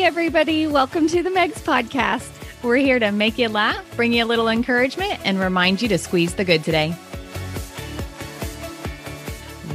Hey, everybody. Welcome to the Megs Podcast. We're here to make you laugh, bring you a little encouragement, and remind you to squeeze the good today.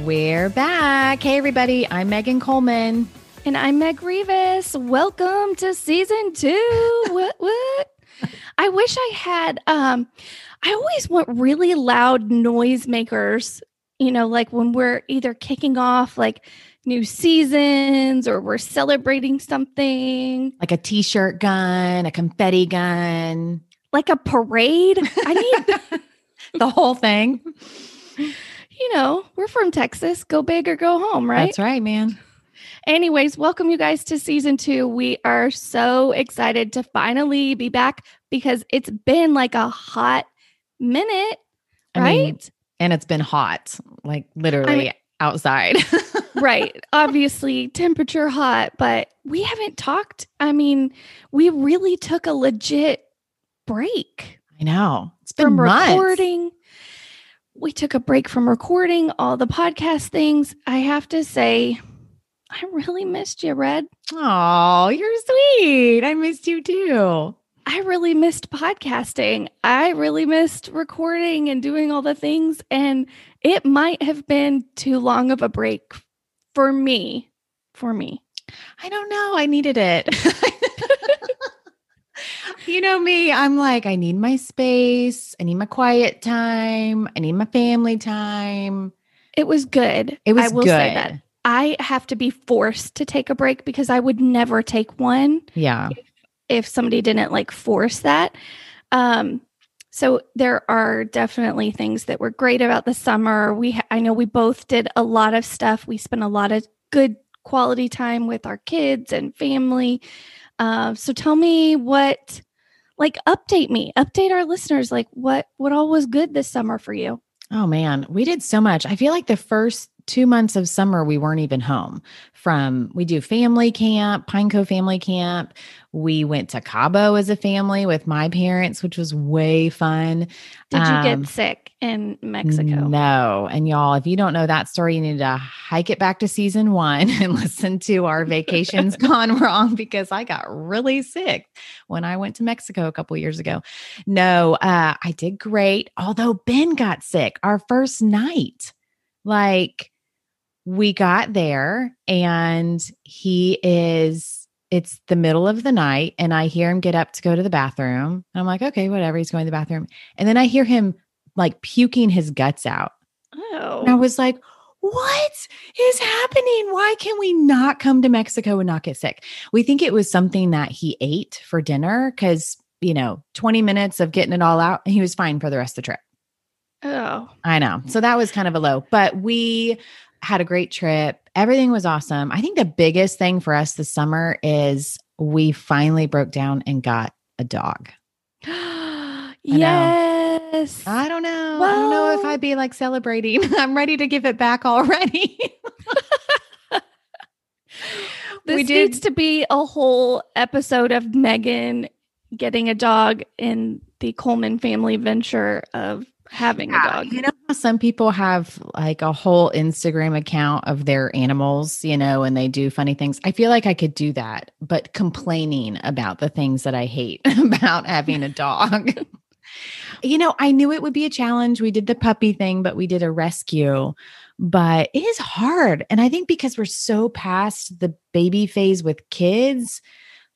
We're back. Hey, everybody. I'm Megan Coleman. And I'm Meg Rivas. Welcome to season two. what, what? I wish I had, um, I always want really loud noise makers, you know, like when we're either kicking off like new seasons or we're celebrating something like a t shirt gun, a confetti gun, like a parade. I need the whole thing. You know, we're from Texas. Go big or go home, right? That's right, man. Anyways, welcome you guys to season two. We are so excited to finally be back because it's been like a hot minute, I right? Mean, and it's been hot, like literally I mean, outside. right. Obviously, temperature hot, but we haven't talked. I mean, we really took a legit break. I know. It's been from months. recording. We took a break from recording all the podcast things. I have to say, I really missed you, Red. Oh, you're sweet. I missed you too. I really missed podcasting. I really missed recording and doing all the things. And it might have been too long of a break for me. For me. I don't know. I needed it. you know me, I'm like, I need my space. I need my quiet time. I need my family time. It was good. It was I will good. say that. I have to be forced to take a break because I would never take one. Yeah. If, if somebody didn't like force that. Um, so there are definitely things that were great about the summer. We I know we both did a lot of stuff. We spent a lot of good quality time with our kids and family. Uh, so tell me what like update me, update our listeners like what what all was good this summer for you? Oh man, we did so much. I feel like the first two months of summer we weren't even home. From we do family camp Pine Cove family camp. We went to cabo as a family with my parents which was way fun. Did um, you get um, sick in mexico? no. And y'all if you don't know that story you need to hike it back to season one and listen to our vacations gone wrong because i got really sick when i went to mexico a couple years ago. No uh, i did great although ben got sick our first night. Like we got there and he is it's the middle of the night and I hear him get up to go to the bathroom. And I'm like, okay, whatever. He's going to the bathroom. And then I hear him like puking his guts out. Oh. And I oh. was like, what is happening? Why can we not come to Mexico and not get sick? We think it was something that he ate for dinner because, you know, 20 minutes of getting it all out and he was fine for the rest of the trip. Oh. I know. So that was kind of a low, but we had a great trip. Everything was awesome. I think the biggest thing for us this summer is we finally broke down and got a dog. yes. I don't know. Well, I don't know if I'd be like celebrating. I'm ready to give it back already. this we did. needs to be a whole episode of Megan getting a dog in the Coleman family venture of having yeah, a dog. You know some people have like a whole Instagram account of their animals, you know, and they do funny things. I feel like I could do that, but complaining about the things that I hate about having a dog. you know, I knew it would be a challenge. We did the puppy thing, but we did a rescue. But it is hard. And I think because we're so past the baby phase with kids,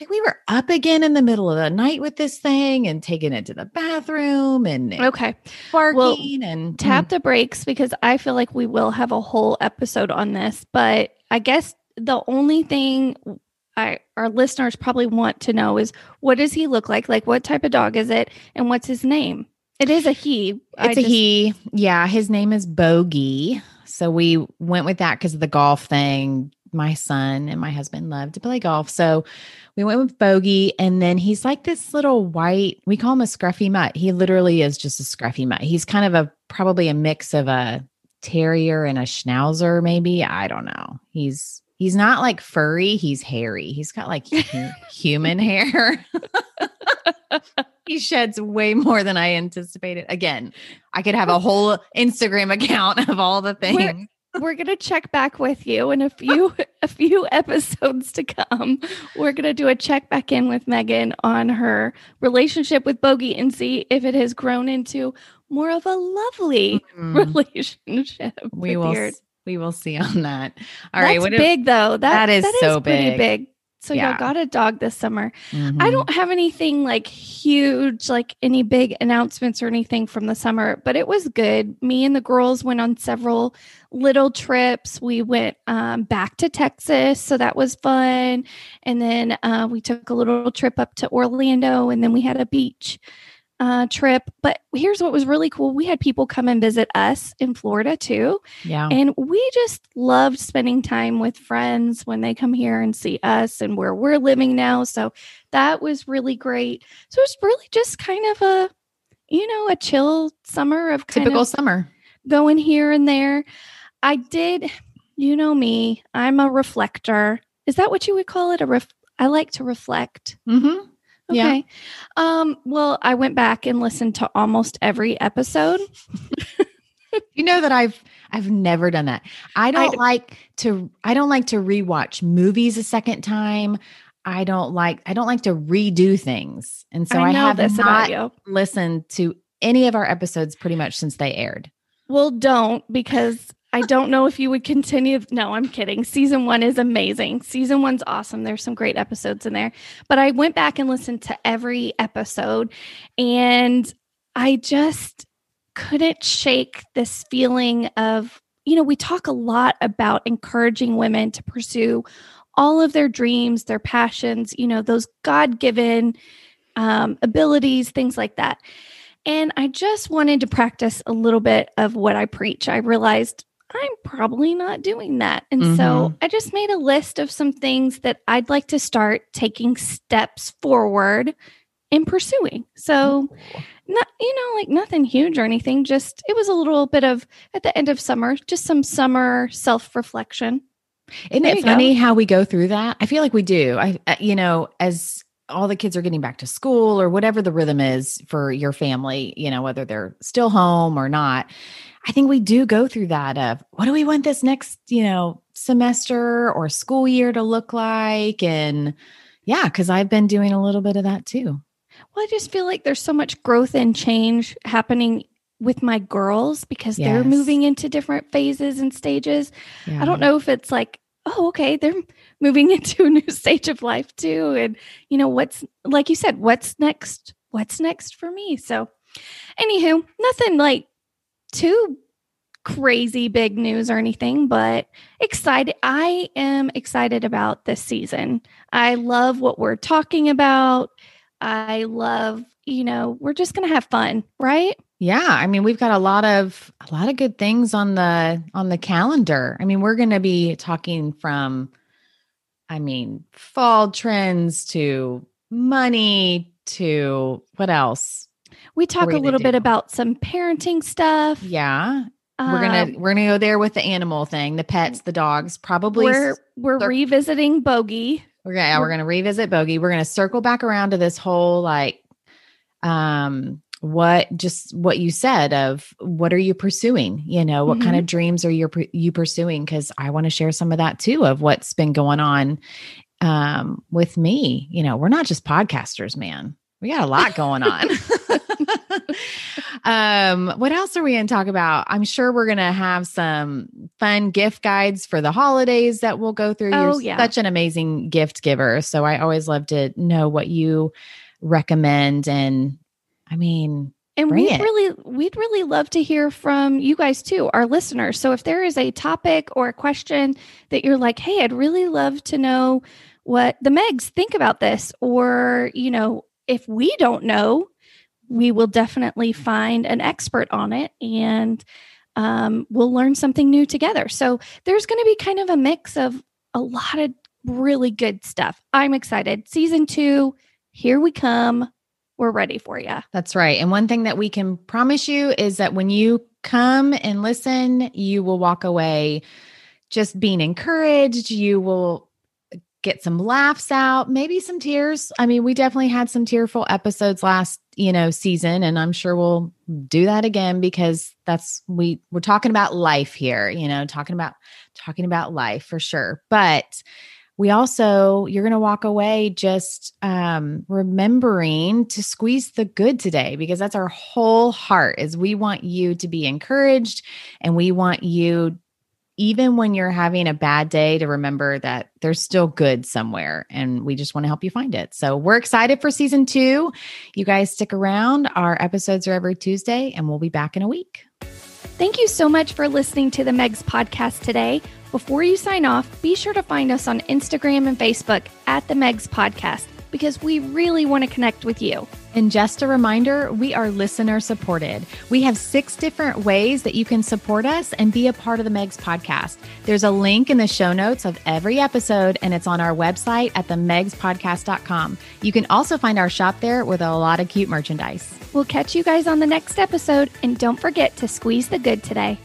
like we were up again in the middle of the night with this thing and taking it to the bathroom and okay barking well, and tap mm. the brakes because I feel like we will have a whole episode on this. But I guess the only thing I, our listeners probably want to know is what does he look like? Like what type of dog is it and what's his name? It is a he. It's I a just, he. Yeah, his name is Bogey. So we went with that because of the golf thing. My son and my husband love to play golf. So we went with Bogey, and then he's like this little white, we call him a scruffy mutt. He literally is just a scruffy mutt. He's kind of a probably a mix of a terrier and a schnauzer, maybe. I don't know. He's he's not like furry, he's hairy. He's got like human hair. he sheds way more than I anticipated. Again, I could have a whole Instagram account of all the things. We're gonna check back with you in a few a few episodes to come. We're gonna do a check back in with Megan on her relationship with Bogey and see if it has grown into more of a lovely Mm, relationship. we will. s- We will see on that. All That's right. what if- big though. That, That is so pretty big. big. So Yeah. y'all got a dog this summer. I Mhm. don't have anything like huge, like any big announcements or anything from the summer, but it was good. Me and the girls went on several little trips. We went um, back to Texas, so that was fun. And then uh, we took a little trip up to Orlando, and then we had a beach uh, trip. But here's what was really cool we had people come and visit us in Florida too. Yeah. And we just loved spending time with friends when they come here and see us and where we're living now. So that was really great. So it's really just kind of a, you know, a chill summer of kind Typical of summer. going here and there. I did, you know me, I'm a reflector. Is that what you would call it? A ref I like to reflect. Mm-hmm. Yeah. Um, well, I went back and listened to almost every episode. You know that I've I've never done that. I don't like to I don't like to rewatch movies a second time. I don't like I don't like to redo things. And so I, I have not listened to any of our episodes pretty much since they aired. Well, don't because I don't know if you would continue. No, I'm kidding. Season one is amazing. Season one's awesome. There's some great episodes in there. But I went back and listened to every episode and I just couldn't shake this feeling of, you know, we talk a lot about encouraging women to pursue all of their dreams, their passions, you know, those God given um, abilities, things like that. And I just wanted to practice a little bit of what I preach. I realized I'm probably not doing that. And so mm-hmm. I just made a list of some things that I'd like to start taking steps forward in pursuing. So, not, you know, like nothing huge or anything, just it was a little bit of at the end of summer, just some summer self reflection. Isn't There it you go. funny how we go through that? I feel like we do. I, I- you know, as all the kids are getting back to school or whatever the rhythm is for your family, you know, whether they're still home or not. I think we do go through that of what do we want this next, you know, semester or school year to look like? And yeah, because I've been doing a little bit of that too. Well, I just feel like there's so much growth and change happening with my girls because they're moving into different phases and stages. I don't know if it's like, oh, okay, they're moving into a new stage of life too. And, you know, what's, like you said, what's next? What's next for me? So, anywho, nothing like too crazy big news or anything, but excited. I am excited about this season. I love what we're talking about. I love, you know, we're just going to have fun, right? Yeah, I mean we've got a lot of a lot of good things on the on the calendar. I mean, we're going to be talking from I mean, fall trends to money to what else? We talk a gonna little bit about some parenting stuff. Yeah. we're Um, going to we're to go there with the animal thing, the pets, the dogs, probably we're we're start- revisiting Bogey. to yeah, we're going to revisit bogey. We're going to circle back around to this whole like um what just what you said of what are you pursuing? You know what kind of dreams are you you pursuing? Because i want to share some of that too of what's been going on um with me. You know we're not just podcasters man. We got a lot going on. Um what else are we going to talk about? I'm sure we're going to have some fun gift guides for the holidays that we'll go through. Oh, you're yeah. such an amazing gift giver so i always love to know what you recommend and i mean And we'd really we'd really love to hear from you guys too, our listeners. So if there is a topic or a question that you're like, "Hey, I'd really love to know what the Megs think about this," or, you know, if we don't know, we will definitely find an expert on it and um, we'll learn something new together. So there's going to be kind of a mix of a lot of really good stuff. I'm excited. Season 2, here we come. We're ready for you. That's right. And one thing that we can promise you is that when you come and listen, you will walk away just being encouraged. You will get some laughs out, maybe some tears. I mean, we definitely had some tearful episodes last, you know, season and I'm sure we'll do that again because that's we we're talking about life here, you know, talking about talking about life for sure. But we also you're going to walk away just um, remembering to squeeze the good today because that's our whole heart is we want you to be encouraged and we want you even when you're having a bad day to remember that there's still good somewhere and we just want to help you find it. So we're excited for season 2. You guys stick around. Our episodes are every Tuesday and we'll be back in a week. Thank you so much for listening to the Megs podcast today. Before you sign off, be sure to find us on Instagram and Facebook at the Megs podcast because we really want to connect with you. And just a reminder, we are listener supported. We have six different ways that you can support us and be a part of the Megs podcast. There's a link in the show notes of every episode, and it's on our website at themegspodcast.com. You can also find our shop there with a lot of cute merchandise. We'll catch you guys on the next episode, and don't forget to squeeze the good today.